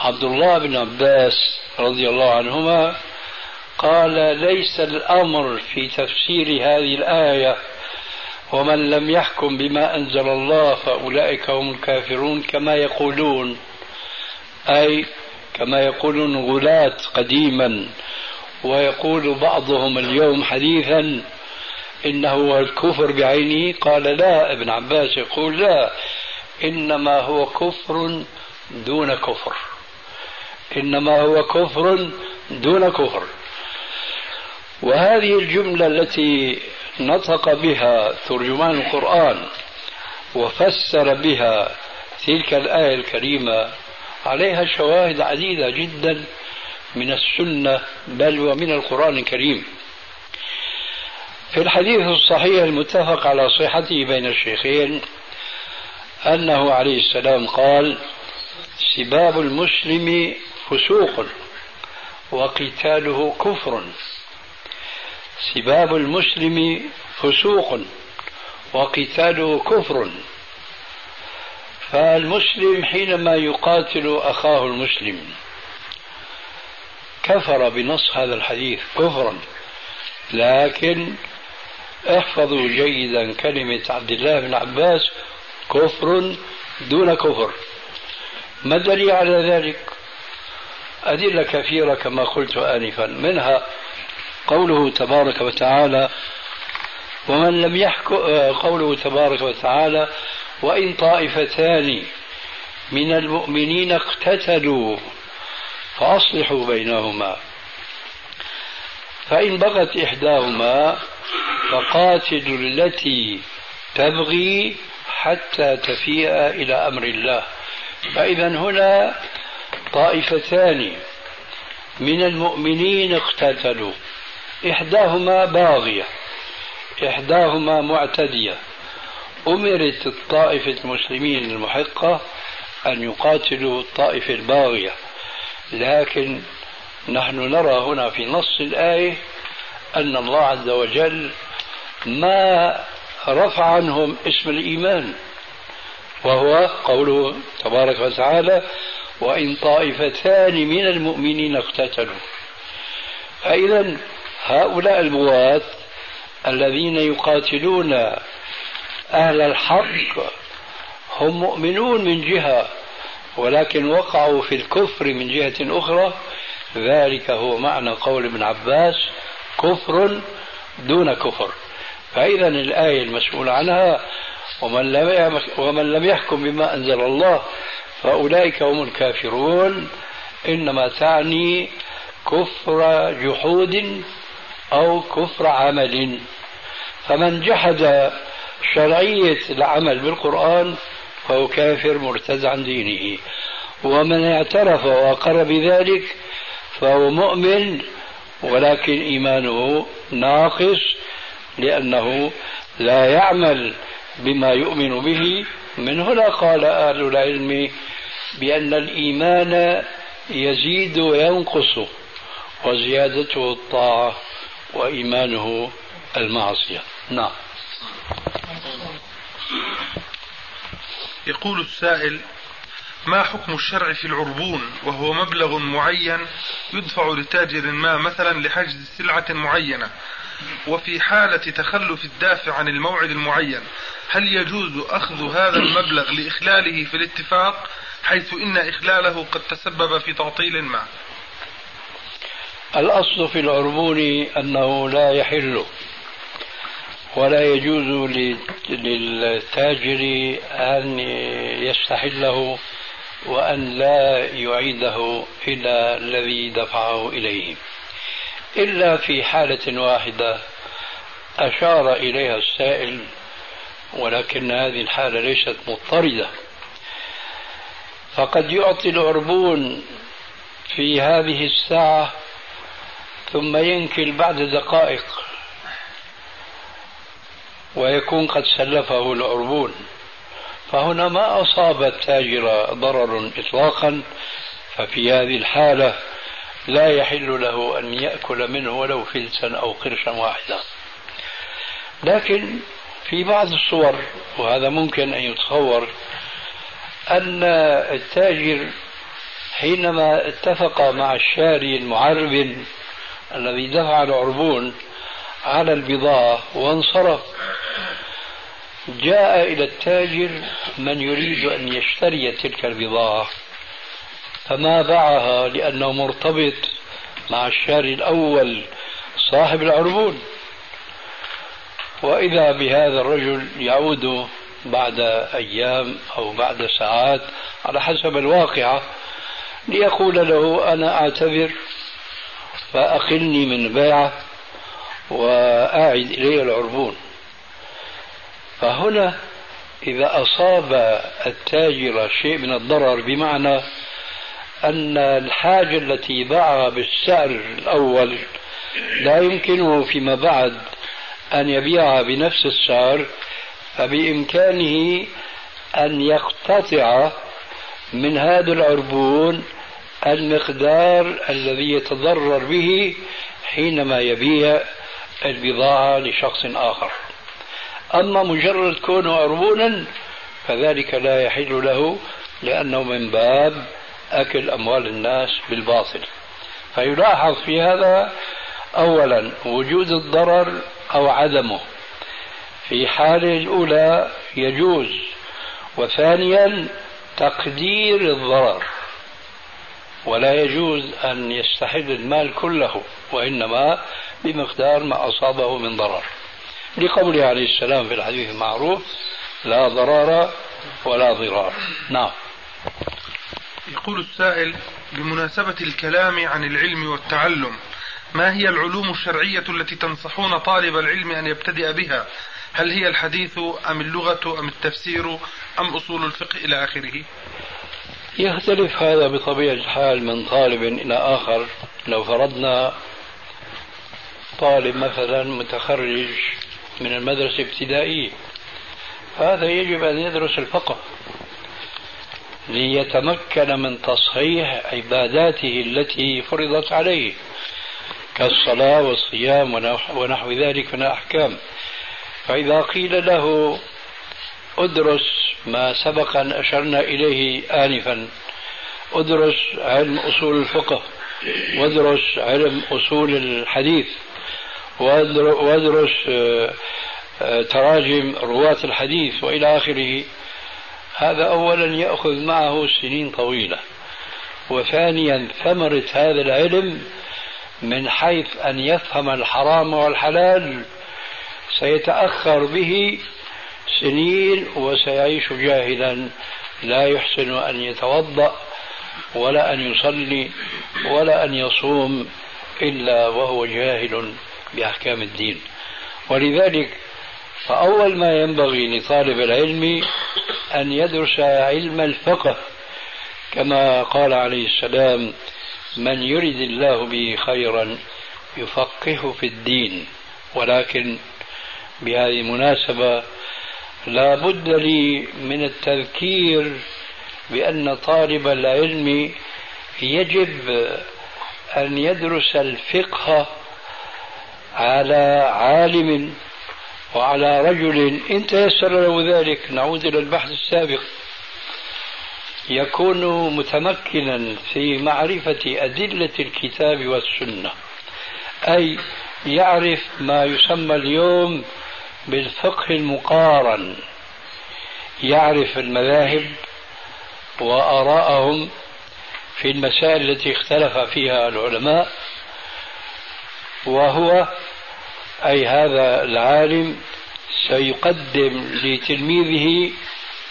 عبد الله بن عباس رضي الله عنهما قال ليس الأمر في تفسير هذه الآية ومن لم يحكم بما أنزل الله فأولئك هم الكافرون كما يقولون أي كما يقولون غلاة قديما ويقول بعضهم اليوم حديثا إنه هو الكفر بعينه قال لا ابن عباس يقول لا إنما هو كفر دون كفر. إنما هو كفر دون كفر. وهذه الجملة التي نطق بها ترجمان القرآن وفسر بها تلك الآية الكريمة عليها شواهد عديدة جدا من السنة بل ومن القرآن الكريم. في الحديث الصحيح المتفق على صحته بين الشيخين أنه عليه السلام قال سباب المسلم فسوق وقتاله كفر. سباب المسلم فسوق وقتاله كفر. فالمسلم حينما يقاتل أخاه المسلم كفر بنص هذا الحديث كفرا. لكن احفظوا جيدا كلمة عبد الله بن عباس كفر دون كفر. ما الدليل على ذلك؟ أدلة كثيرة كما قلت آنفا. منها قوله تبارك وتعالى ومن لم يحكم قوله تبارك وتعالى وإن طائفتان من المؤمنين اقتتلوا فأصلحوا بينهما. فإن بغت إحداهما فقاتلوا التي تبغي حتى تفيء إلى أمر الله. فإذا هنا طائفتان من المؤمنين اقتتلوا. إحداهما باغية إحداهما معتدية. أمرت الطائفة المسلمين المحقة أن يقاتلوا الطائفة الباغية. لكن نحن نرى هنا في نص الآية أن الله عز وجل ما رفع عنهم اسم الإيمان وهو قوله تبارك وتعالى وإن طائفتان من المؤمنين اقتتلوا. فإذا هؤلاء البغاة الذين يقاتلون أهل الحق هم مؤمنون من جهة ولكن وقعوا في الكفر من جهة أخرى. ذلك هو معنى قول ابن عباس كفر دون كفر. فإذا الآية المسؤول عنها ومن لم ومن لم يحكم بما أنزل الله فأولئك هم الكافرون. إنما تعني كفر جحود أو كفر عمل. فمن جحد شرعية العمل بالقرآن فهو كافر مرتد عن دينه. ومن اعترف وأقر بذلك فهو مؤمن ولكن إيمانه ناقص لأنه لا يعمل بما يؤمن به. من هنا قال أهل العلم بأن الإيمان يزيد وينقص وزيادته الطاعة وإيمانه المعصية. نعم. يقول السائل ما حكم الشرع في العربون وهو مبلغ معين يدفع لتاجر ما مثلا لحجز سلعة معينة؟ وفي حالة تخلف الدافع عن الموعد المعين هل يجوز أخذ هذا المبلغ لإخلاله في الاتفاق حيث إن إخلاله قد تسبب في تعطيل ما؟ الأصل في العربون أنه لا يحل. ولا يجوز للتاجر أن يستحله وأن لا يعيده إلى الذي دفعه إليه. إلا في حالة واحدة أشار إليها السائل ولكن هذه الحالة ليست مضطردة. فقد يعطي العربون في هذه الساعة ثم ينكل بعد دقائق. ويكون قد سلفه العربون. فهنا ما أصاب التاجر ضرر إطلاقا ففي هذه الحالة لا يحل له أن يأكل منه ولو فلسا أو قرشا واحدا. لكن في بعض الصور وهذا ممكن أن يتصور أن التاجر حينما اتفق مع الشاري المعرب الذي دفع العربون على البضاعة وانصرف. جاء إلى التاجر من يريد أن يشتري تلك البضاعة فما باعها لأنه مرتبط مع الشاري الأول صاحب العربون. وإذا بهذا الرجل يعود بعد أيام أو بعد ساعات على حسب الواقعة ليقول له أنا أعتذر فأقلني من بيعه. وأعد إلي العربون. فهنا إذا أصاب التاجر شيء من الضرر بمعنى أن الحاجة التي باعها بالسعر الأول لا يمكنه فيما بعد أن يبيعها بنفس السعر فبإمكانه أن يقتطع من هذا العربون المقدار الذي يتضرر به حينما يبيع البضاعة لشخص آخر. أما مجرد كونه عربونا فذلك لا يحل له لأنه من باب أكل أموال الناس بالباطل. فيلاحظ في هذا أولا وجود الضرر أو عدمه. في حاله الأولى يجوز وثانيا تقدير الضرر. ولا يجوز أن يستحل المال كله وإنما بمقدار ما أصابه من ضرر. لقوله عليه السلام في الحديث المعروف لا ضرار ولا ضرار. نعم. يقول السائل بمناسبة الكلام عن العلم والتعلم ما هي العلوم الشرعية التي تنصحون طالب العلم أن يبتدئ بها؟ هل هي الحديث أم اللغة أم التفسير أم أصول الفقه إلى آخره؟ يختلف هذا بطبيعة الحال من طالب إلى آخر. لو فرضنا طالب مثلا متخرج من المدرسة الابتدائية هذا يجب أن يدرس الفقه ليتمكن من تصحيح عباداته التي فرضت عليه كالصلاة والصيام ونحو ذلك من الأحكام. فإذا قيل له ادرس ما سبق أن أشرنا إليه آنفا ادرس علم أصول الفقه وادرس علم أصول الحديث. وادرس آه، آه، تراجم رواة الحديث وإلى آخره. هذا أولا يأخذ معه سنين طويلة. وثانيا ثمرة هذا العلم من حيث أن يفهم الحرام والحلال سيتأخر به سنين وسيعيش جاهلا. لا يحسن أن يتوضأ ولا أن يصلي ولا أن يصوم إلا وهو جاهل. بأحكام الدين. ولذلك فأول ما ينبغي لطالب العلم أن يدرس علم الفقه كما قال عليه السلام من يرد الله به خيرا يفقهه في الدين ولكن بهذه المناسبة لا بد لي من التذكير بأن طالب العلم يجب أن يدرس الفقه على عالم وعلى رجل إن تيسر له ذلك نعود إلى البحث السابق. يكون متمكنا في معرفة أدلة الكتاب والسنة أي يعرف ما يسمى اليوم بالفقه المقارن يعرف المذاهب وآراءهم في المسائل التي اختلف فيها العلماء. وهو أي هذا العالم سيقدم لتلميذه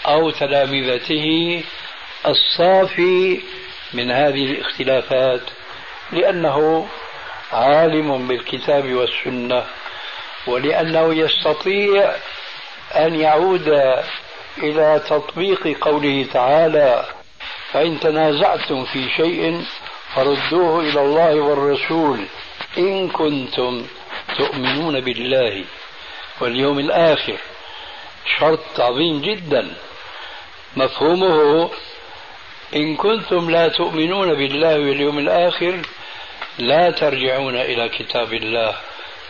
أو تلامذته الصافي من هذه الاختلافات لأنه عالم بالكتاب والسنة ولأنه يستطيع أن يعود إلى تطبيق قوله تعالى فإن تنازعتم في شيء فردوه إلى الله والرسول إن كنتم تؤمنون بالله واليوم الآخر. شرط عظيم جدا. مفهومه إن كنتم لا تؤمنون بالله واليوم الآخر لا ترجعون إلى كتاب الله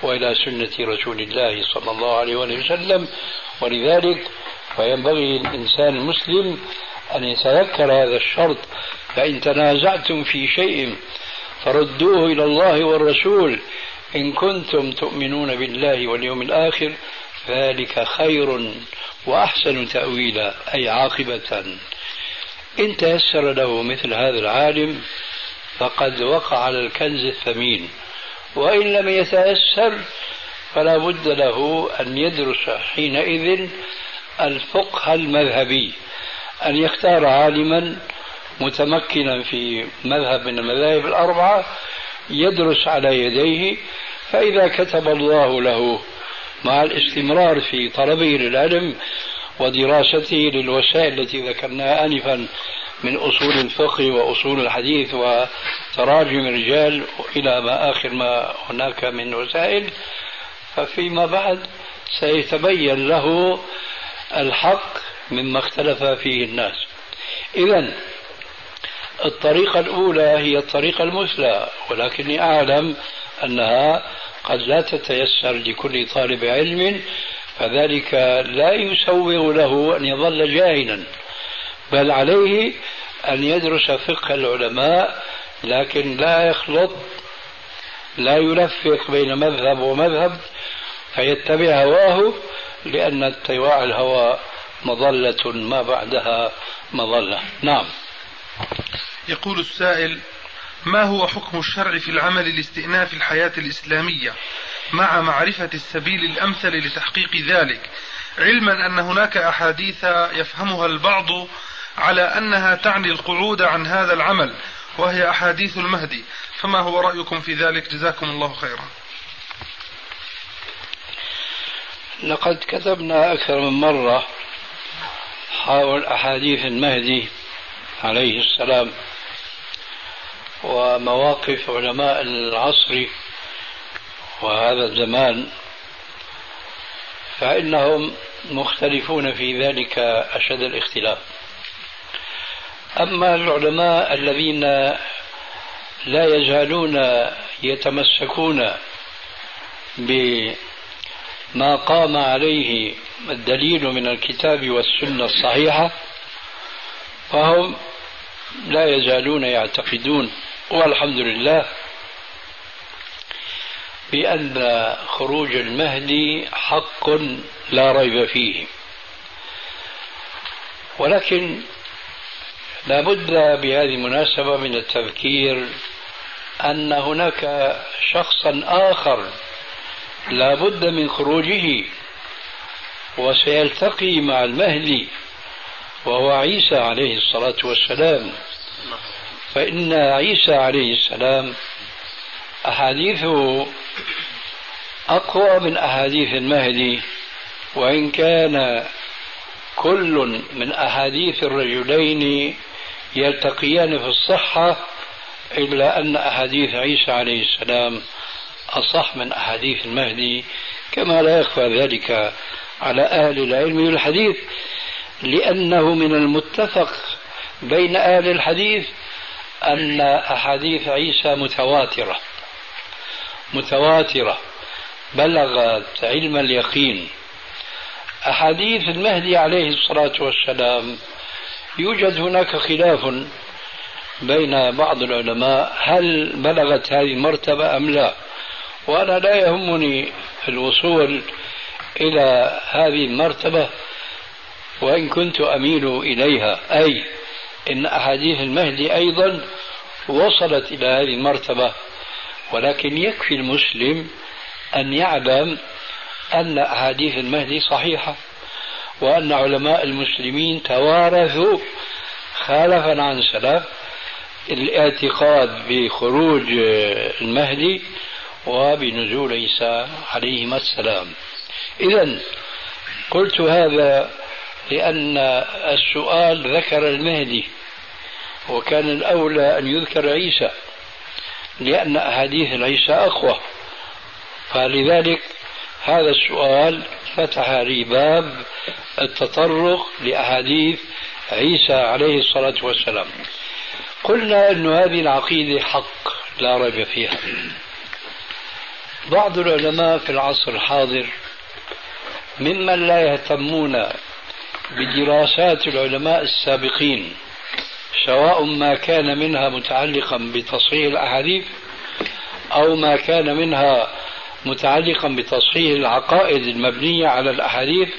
وإلى سنة رسول الله صلى الله عليه وسلم. ولذلك فينبغي الإنسان المسلم أن يتذكر هذا الشرط. فإن تنازعتم في شيء فردوه إلى الله والرسول. إن كنتم تؤمنون بالله واليوم الآخر ذلك خير وأحسن تأويلا أي عاقبة. إن تيسر له مثل هذا العالم فقد وقع على الكنز الثمين. وإن لم يتيسر فلا بد له أن يدرس حينئذ الفقه المذهبي أن يختار عالما متمكنا في مذهب من المذاهب الأربعة يدرس على يديه فإذا كتب الله له مع الاستمرار في طلبه للعلم ودراسته للوسائل التي ذكرناها آنفا من أصول الفقه وأصول الحديث وتراجم الرجال إلى ما آخر ما هناك من وسائل ففيما بعد سيتبين له الحق مما اختلف فيه الناس. إذا الطريقة الأولى هي الطريقة المثلى ولكني أعلم أنها قد لا تتيسر لكل طالب علم فذلك لا يسوغ له أن يظل جاهلا بل عليه أن يدرس فقه العلماء لكن لا يخلط لا يلفق بين مذهب ومذهب فيتبع هواه لأن اتباع الهوى مظلة ما بعدها مظلة. نعم. يقول السائل ما هو حكم الشرع في العمل لاستئناف الحياة الإسلامية مع معرفة السبيل الأمثل لتحقيق ذلك؟ علما أن هناك أحاديث يفهمها البعض على أنها تعني القعود عن هذا العمل وهي أحاديث المهدي. فما هو رأيكم في ذلك؟ جزاكم الله خيرا. لقد كتبنا أكثر من مرة حول أحاديث المهدي عليه السلام ومواقف علماء العصر وهذا الزمان فإنهم مختلفون في ذلك أشد الاختلاف. أما العلماء الذين لا يزالون يتمسكون بما قام عليه الدليل من الكتاب والسنة الصحيحة فهم لا يزالون يعتقدون والحمد لله بأن خروج المهدي حق لا ريب فيه. ولكن لا بد بهذه المناسبة من التذكير أن هناك شخصا آخر لا بد من خروجه وسيلتقي مع المهدي وهو عيسى عليه الصلاة والسلام. فإن عيسى عليه السلام أحاديثه أقوى من أحاديث المهدي وإن كان كل من أحاديث الرجلين يلتقيان في الصحة إلا أن أحاديث عيسى عليه السلام أصح من أحاديث المهدي كما لا يخفى ذلك على أهل العلم والحديث لأنه من المتفق بين أهل الحديث أن أحاديث عيسى متواترة متواترة بلغت علم اليقين. أحاديث المهدي عليه الصلاة والسلام يوجد هناك خلاف بين بعض العلماء هل بلغت هذه المرتبة أم لا؟ وأنا لا يهمني الوصول إلى هذه المرتبة وإن كنت أميل إليها. أي إن أحاديث المهدي أيضا وصلت إلى هذه المرتبة. ولكن يكفي المسلم أن يعلم أن أحاديث المهدي صحيحة وأن علماء المسلمين توارثوا خالفا عن سلف الاعتقاد بخروج المهدي وبنزول عيسى عليهما السلام. إذا قلت هذا لأن السؤال ذكر المهدي وكان الأولى أن يذكر عيسى لأن أحاديث عيسى أقوى. فلذلك هذا السؤال فتح لي باب التطرق لأحاديث عيسى عليه الصلاة والسلام. قلنا أن هذه العقيدة حق لا ريب فيها. بعض العلماء في العصر الحاضر ممن لا يهتمون بدراسات العلماء السابقين سواء ما كان منها متعلقا بتصحيح الأحاديث أو ما كان منها متعلقا بتصحيح العقائد المبنية على الأحاديث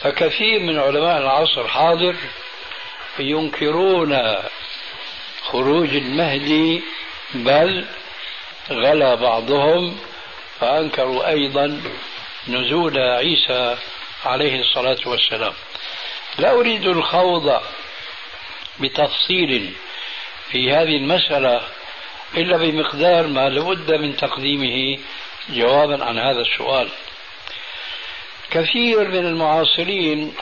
فكثير من علماء العصر الحاضر ينكرون خروج المهدي بل غلا بعضهم فأنكروا أيضا نزول عيسى عليه الصلاة والسلام. لا أريد الخوض بتفصيل في هذه المسألة إلا بمقدار ما لابد من تقديمه جوابا عن هذا السؤال. كثير من المعاصرين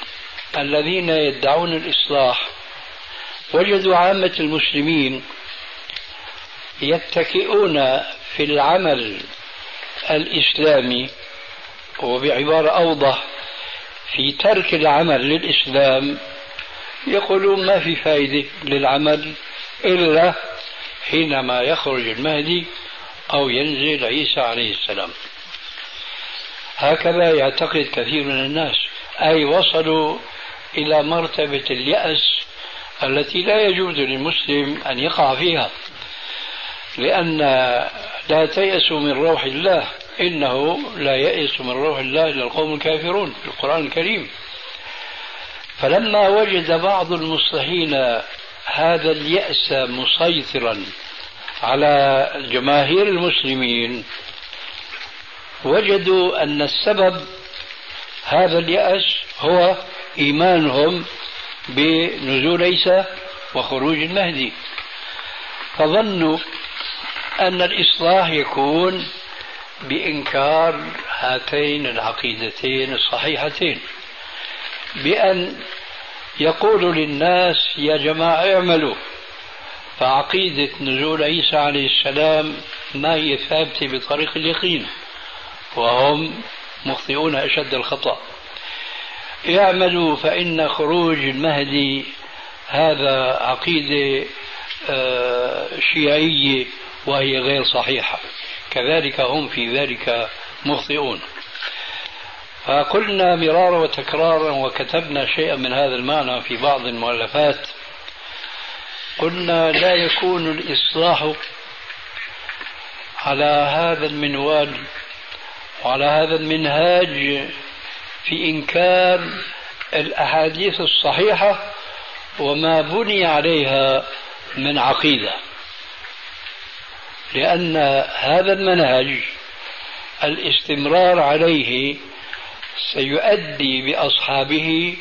الذين يدعون الإصلاح وجدوا عامة المسلمين يتكئون في العمل الإسلامي وبعبارة أوضح في ترك العمل للإسلام يقولون ما في فائده للعمل إلا حينما يخرج المهدي أو ينزل عيسى عليه السلام. هكذا يعتقد كثير من الناس أي وصلوا إلى مرتبة اليأس التي لا يجوز للمسلم أن يقع فيها لأن لا تيأسوا من روح الله إنه لا يئس من روح الله إلا القوم الكافرون في القرآن الكريم. فلما وجد بعض المصلحين هذا اليأس مسيطرا على جماهير المسلمين وجدوا أن السبب هذا اليأس هو إيمانهم بنزول عيسى وخروج المهدي. فظنوا أن الإصلاح يكون بإنكار هاتين العقيدتين الصحيحتين بأن يقول للناس يا جماعة اعملوا فعقيدة نزول عيسى عليه السلام ما هي ثابتة بطريق اليقين وهم مخطئون أشد الخطأ. اعملوا فإن خروج المهدي هذا عقيدة آه، شيعية وهي غير صحيحة. كذلك هم في ذلك مخطئون. فقلنا مرارا وتكرارا وكتبنا شيئا من هذا المعنى في بعض المؤلفات. قلنا لا يكون الإصلاح على هذا المنوال وعلى هذا المنهاج في إنكار الأحاديث الصحيحة وما بني عليها من عقيدة. لأن هذا المنهج الاستمرار عليه سيؤدي بأصحابه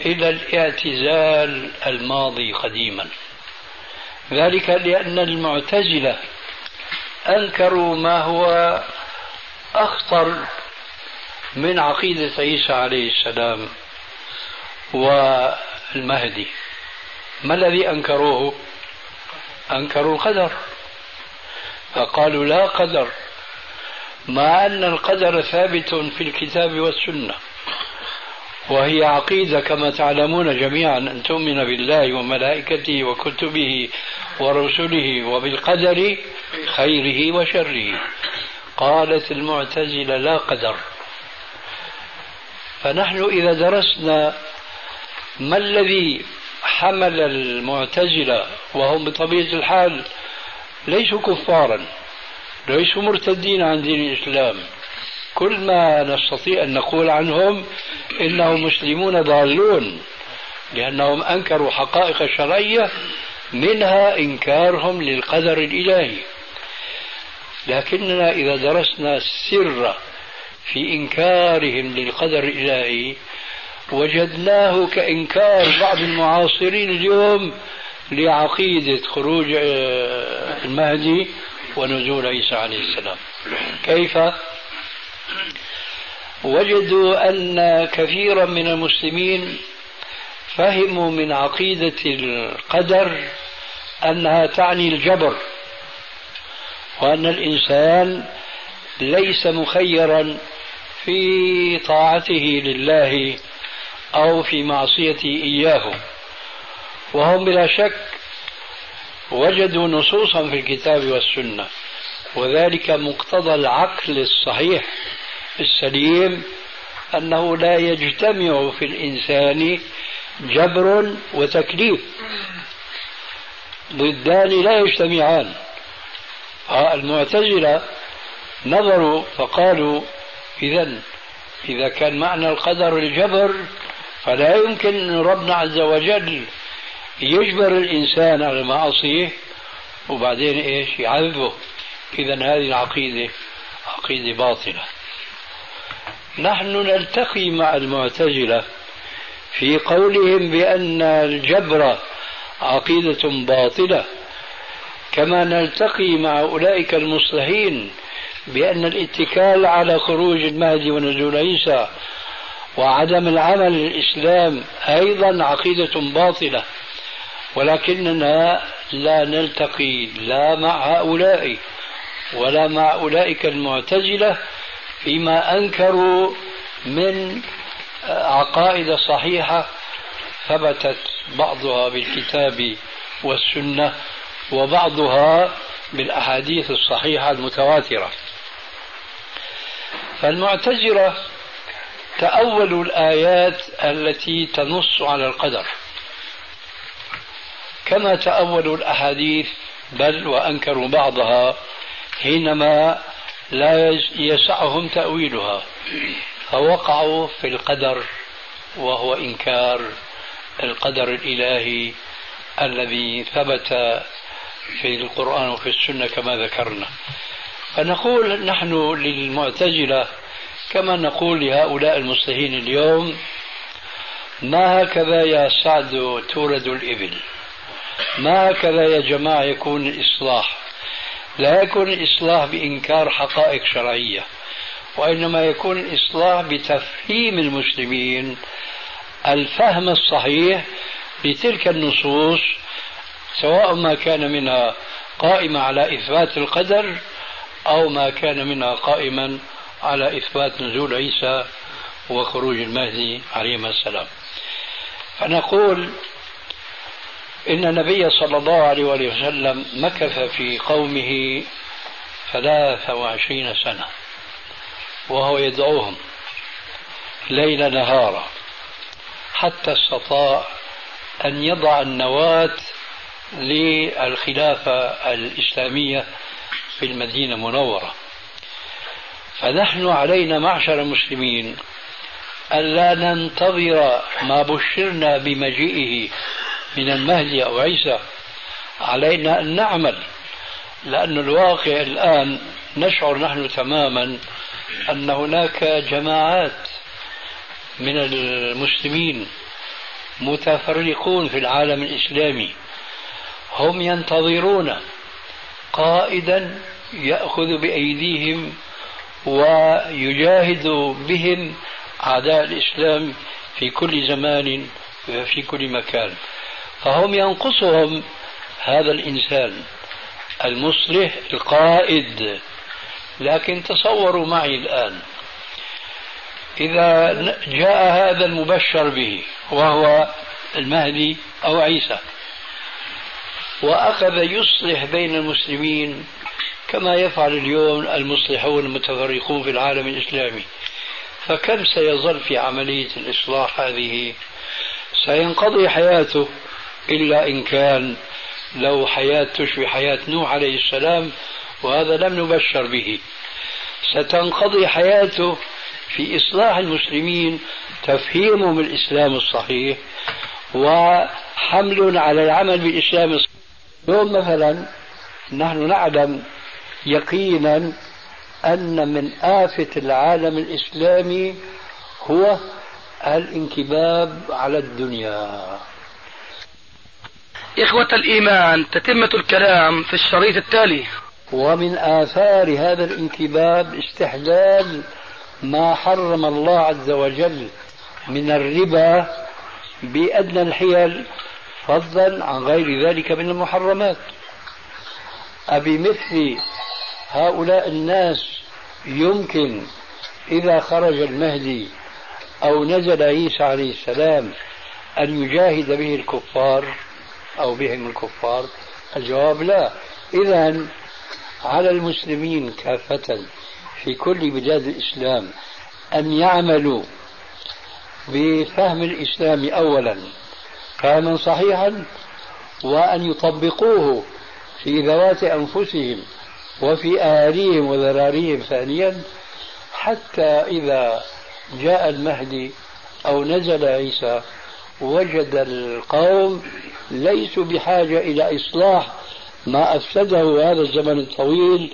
إلى الاعتزال الماضي قديما. ذلك لأن المعتزلة أنكروا ما هو أخطر من عقيدة عيسى عليه السلام والمهدي. ما الذي أنكروه؟ أنكروا القدر. فقالوا لا قدر مع أن القدر ثابت في الكتاب والسنة وهي عقيدة كما تعلمون جميعا أن تؤمن بالله وملائكته وكتبه ورسله وبالقدر خيره وشره. قالت المعتزلة لا قدر. فنحن إذا درسنا ما الذي حمل المعتزلة وهم بطبيعة الحال ليسوا كفارا ليسوا مرتدين عن دين الإسلام. كل ما نستطيع أن نقول عنهم إنهم مسلمون ضالون لأنهم أنكروا حقائق شرعية منها إنكارهم للقدر الإلهي. لكننا إذا درسنا السر في إنكارهم للقدر الإلهي وجدناه كإنكار بعض المعاصرين اليوم لعقيدة خروج آه، المهدي ونزول عيسى عليه السلام كيف؟ وجدوا أن كثيرا من المسلمين فهموا من عقيدة القدر أنها تعني الجبر وأن الإنسان ليس مخيرا في طاعته لله أو في معصيته إياه وهم بلا شك وجدوا نصوصا في الكتاب والسنة وذلك مقتضى العقل الصحيح السليم أنه لا يجتمع في الإنسان جبر وتكليف ضدان لا يجتمعان. المعتزلة نظروا فقالوا إذا إذا كان معنى القدر الجبر فلا يمكن أن ربنا عز وجل يجبر الإنسان على المعصية وبعدين إيش؟ يعذبه. إذا هذه العقيدة عقيدة باطلة. نحن نلتقي مع المعتزلة في قولهم بأن الجبر عقيدة باطلة. كما نلتقي مع أولئك المصلحين بأن الاتكال على خروج المهدي ونزول عيسى وعدم العمل للإسلام أيضا عقيدة باطلة. ولكننا لا نلتقي لا مع هؤلاء ولا مع أولئك المعتزلة فيما أنكروا من عقائد صحيحة ثبتت بعضها بالكتاب والسنة وبعضها بالأحاديث الصحيحة المتواترة. فالمعتزلة تأولوا الآيات التي تنص على القدر. كما تأولوا الأحاديث بل وأنكروا بعضها حينما لا يسعهم تأويلها. فوقعوا في القدر وهو إنكار القدر الإلهي الذي ثبت في القرآن وفي السنة كما ذكرنا. فنقول نحن للمعتزلة كما نقول لهؤلاء المصلحين اليوم ما هكذا يا سعد تورد الإبل؟ ما هكذا يا جماعة يكون الإصلاح لا يكون الإصلاح بإنكار حقائق شرعية وإنما يكون الإصلاح بتفهيم المسلمين الفهم الصحيح لتلك النصوص سواء ما كان منها قائمة على إثبات القدر أو ما كان منها قائما على إثبات نزول عيسى وخروج المهدي عليهما السلام. فنقول إن النبي صلى الله عليه وسلم مكث في قومه ثلاث وعشرين سنة وهو يدعوهم ليل نهارا حتى استطاع أن يضع النواة للخلافة الإسلامية في المدينة المنورة. فنحن علينا معشر المسلمين ألا ننتظر ما بشرنا بمجيئه من المهدي أو عيسى علينا أن نعمل لأن الواقع الآن نشعر نحن تماما أن هناك جماعات من المسلمين متفرقون في العالم الإسلامي هم ينتظرون قائدا يأخذ بأيديهم ويجاهد بهم أعداء الإسلام في كل زمان وفي كل مكان. فهم ينقصهم هذا الإنسان المصلح القائد. لكن تصوروا معي الآن إذا جاء هذا المبشر به وهو المهدي أو عيسى وأخذ يصلح بين المسلمين كما يفعل اليوم المصلحون المتفرقون في العالم الإسلامي. فكم سيظل في عملية الإصلاح هذه؟ سينقضي حياته. إلا إن كان له حياة تشبه حياة نوح عليه السلام وهذا لم نبشر به. ستنقضي حياته في إصلاح المسلمين تفهيمهم الإسلام الصحيح وحمل على العمل بالإسلام الصحيح. اليوم مثلا نحن نعلم يقينا أن من آفة العالم الإسلامي هو الانكباب على الدنيا. إخوة الإيمان تتمة الكلام في الشريط التالي. ومن آثار هذا الانكباب استحلال ما حرم الله عز وجل من الربا بأدنى الحيل فضلا عن غير ذلك من المحرمات. أبمثل هؤلاء الناس يمكن إذا خرج المهدي أو نزل عيسى عليه السلام أن يجاهد به الكفار؟ أو بهم الكفار؟ الجواب لا. إذا على المسلمين كافة في كل بلاد الإسلام أن يعملوا بفهم الإسلام أولا فهما صحيحا وأن يطبقوه في ذوات أنفسهم وفي أهاليهم وذراريهم ثانيا حتى إذا جاء المهدي أو نزل عيسى وجد القوم ليسوا بحاجة إلى إصلاح ما أفسده هذا الزمن الطويل